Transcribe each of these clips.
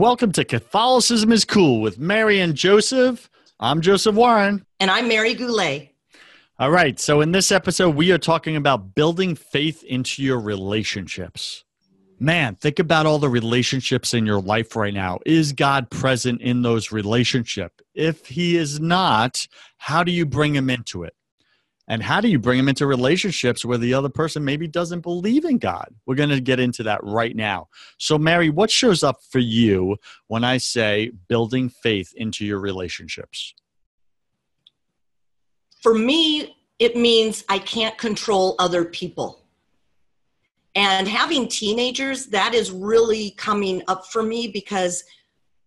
Welcome to Catholicism is Cool with Mary and Joseph. I'm Joseph Warren. And I'm Mary Goulet. All right. So, in this episode, we are talking about building faith into your relationships. Man, think about all the relationships in your life right now. Is God present in those relationships? If He is not, how do you bring Him into it? And how do you bring them into relationships where the other person maybe doesn't believe in God? We're going to get into that right now. So, Mary, what shows up for you when I say building faith into your relationships? For me, it means I can't control other people. And having teenagers, that is really coming up for me because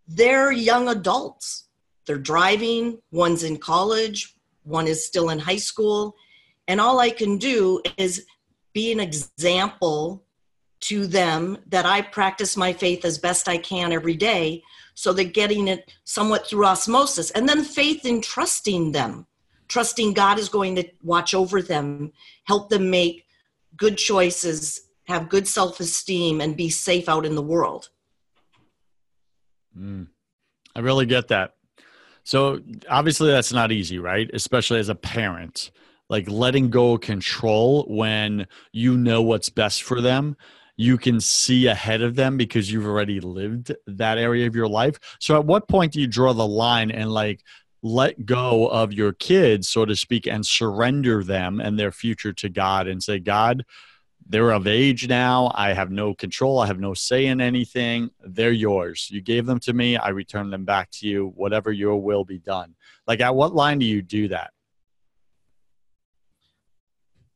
they're young adults. They're driving, one's in college, one is still in high school. And all I can do is be an example to them that I practice my faith as best I can every day so they're getting it somewhat through osmosis. And then faith in trusting them, trusting God is going to watch over them, help them make good choices, have good self esteem, and be safe out in the world. Mm, I really get that. So obviously that's not easy, right? Especially as a parent, like letting go of control when you know what's best for them. You can see ahead of them because you've already lived that area of your life. So at what point do you draw the line and like let go of your kids, so to speak, and surrender them and their future to God and say, God, they're of age now. I have no control. I have no say in anything. They're yours. You gave them to me. I return them back to you. Whatever your will be done. Like, at what line do you do that?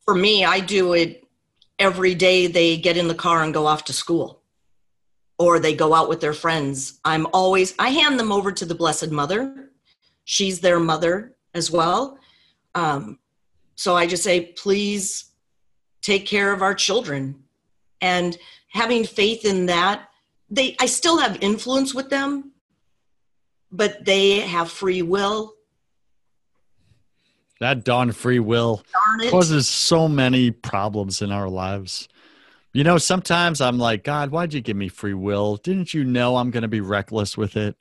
For me, I do it every day they get in the car and go off to school or they go out with their friends. I'm always, I hand them over to the Blessed Mother. She's their mother as well. Um, so I just say, please take care of our children. And having faith in that they i still have influence with them but they have free will. That darn free will causes so many problems in our lives. You know sometimes i'm like god why'd you give me free will? Didn't you know i'm going to be reckless with it?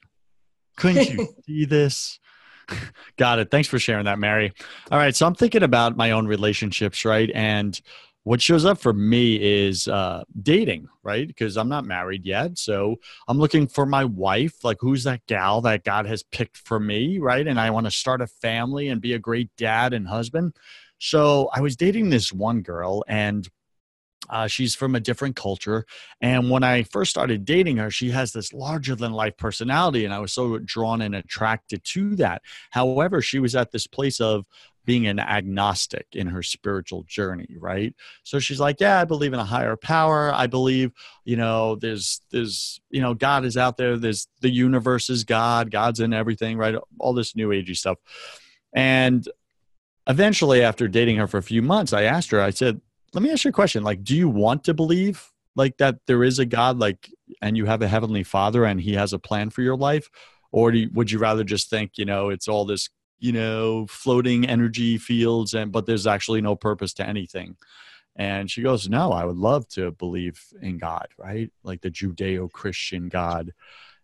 Couldn't you see this? Got it. Thanks for sharing that mary. All right so i'm thinking about my own relationships right? And what shows up for me is uh, dating, right? Because I'm not married yet. So I'm looking for my wife. Like, who's that gal that God has picked for me, right? And I want to start a family and be a great dad and husband. So I was dating this one girl, and uh, she's from a different culture. And when I first started dating her, she has this larger than life personality. And I was so drawn and attracted to that. However, she was at this place of being an agnostic in her spiritual journey right so she's like yeah i believe in a higher power i believe you know there's there's you know god is out there there's the universe is god god's in everything right all this new agey stuff and eventually after dating her for a few months i asked her i said let me ask you a question. Like do you want to believe like that there is a god like and you have a heavenly father and he has a plan for your life? Or you, would you rather just think you know it's all this you know floating energy fields and but there's actually no purpose to anything? And she goes no i would love to believe in god right? Like the judeo-christian god.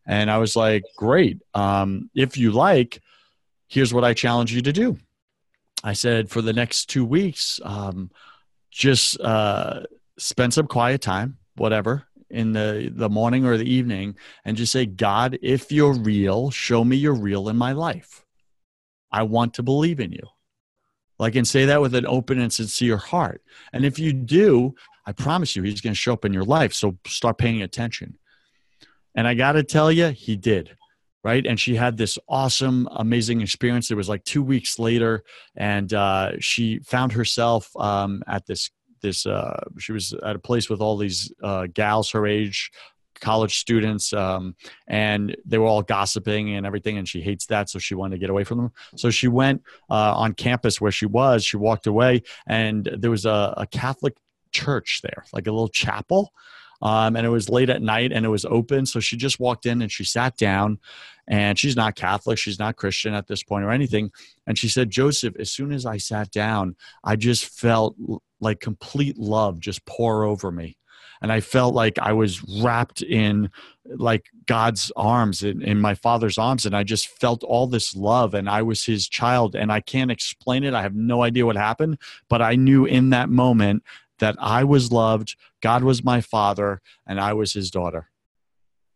And i was like great. Um, if you like here's what i challenge you to do. I said for the next two weeks um, just uh, spend some quiet time whatever in the the morning or the evening and just say god if you're real show me you're real in my life I want to believe in you. Like, and say that with an open and sincere heart. And if you do, I promise you, he's going to show up in your life. So start paying attention. And I got to tell you, he did. Right. And she had this awesome, amazing experience. It was like two weeks later, and uh, she found herself um, at this this uh, she was at a place with all these uh, gals her age college students um, and they were all gossiping and everything and she hates that so she wanted to get away from them so she went uh, on campus where she was she walked away and there was a, a catholic church there like a little chapel um, and it was late at night and it was open. So she just walked in and she sat down and she's not catholic she's not christian at this point or anything. And she said joseph as soon as i sat down i just felt like complete love just pour over me. And I felt like I was wrapped in like God's arms in, in my father's arms. And I just felt all this love and I was his child and I can't explain it. I have no idea what happened but I knew in that moment that I was loved God was my father and I was his daughter.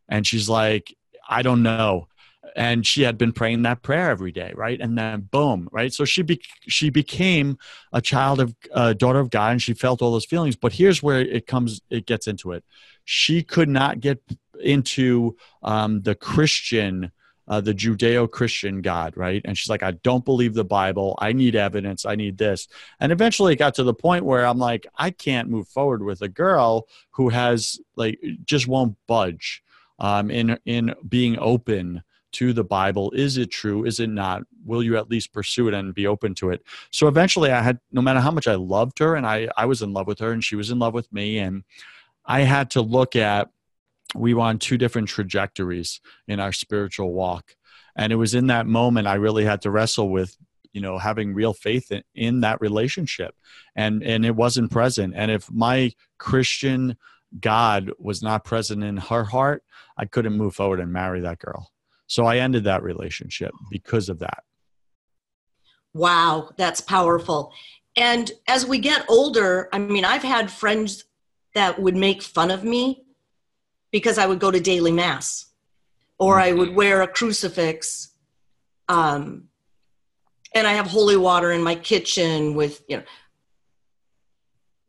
And she's like I don't know. And she had been praying that prayer every day right? And then boom right? So she be- she became a child of uh, daughter of god and she felt all those feelings. But here's where it comes it gets into it. She could not get into um, the christian uh, the judeo-christian god right and she's like i don't believe the bible i need evidence i need this and eventually it got to the point where i'm like i can't move forward with a girl who has like just won't budge um, in in being open to the Bible. Is it true? Is it not? Will you at least pursue it and be open to it? So eventually, I had, no matter how much I loved her, and I, I was in love with her, and she was in love with me, and I had to look at, we were on two different trajectories in our spiritual walk. And it was in that moment I really had to wrestle with you know having real faith in, in that relationship and and it wasn't present and if my christian god was not present in her heart i couldn't move forward and marry that girl so I ended that relationship because of that. Wow, that's powerful. And as we get older, I mean, I've had friends that would make fun of me because I would go to daily mass or I would wear a crucifix. Um, and I have holy water in my kitchen with, you know,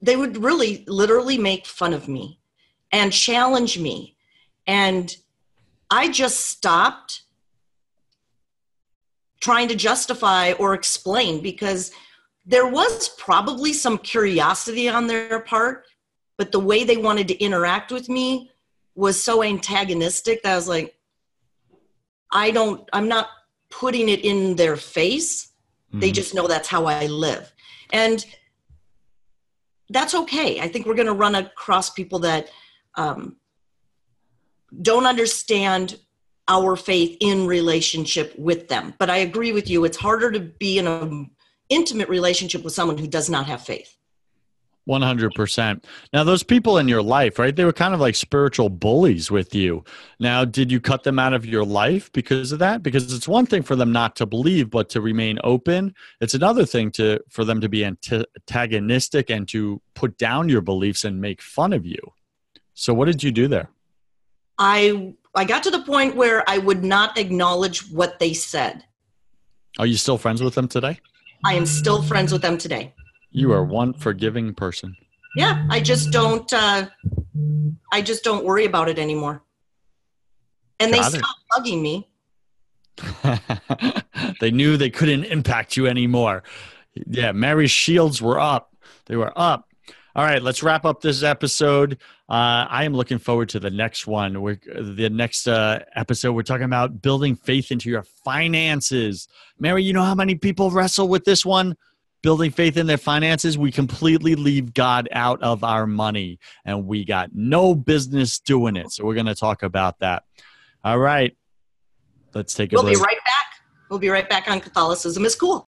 they would really literally make fun of me and challenge me. And I just stopped trying to justify or explain because there was probably some curiosity on their part, but the way they wanted to interact with me was so antagonistic that I was like, I don't, I'm not putting it in their face. Mm-hmm. They just know that's how I live. And that's okay. I think we're going to run across people that um, don't understand our faith in relationship with them. But I agree with you, it's harder to be in an intimate relationship with someone who does not have faith. 100%. Now, those people in your life, right, they were kind of like spiritual bullies with you. Now, did you cut them out of your life because of that? Because it's one thing for them not to believe, but to remain open. It's another thing to for them to be antagonistic and to put down your beliefs and make fun of you. So, what did you do there? I I got to the point where I would not acknowledge what they said. Are you still friends with them today? I am still friends with them today. You are one forgiving person. Yeah, I just don't uh I just don't worry about it anymore. And got they stopped bugging me. they knew they couldn't impact you anymore. Yeah, Mary's shields were up. They were up. All right, let's wrap up this episode. Uh, I am looking forward to the next one. We're, the next uh, episode, we're talking about building faith into your finances. Mary, you know how many people wrestle with this one? Building faith in their finances. We completely leave God out of our money, and we got no business doing it. So we're going to talk about that. All right, let's take a we'll break. be right back. We'll be right back on Catholicism is cool.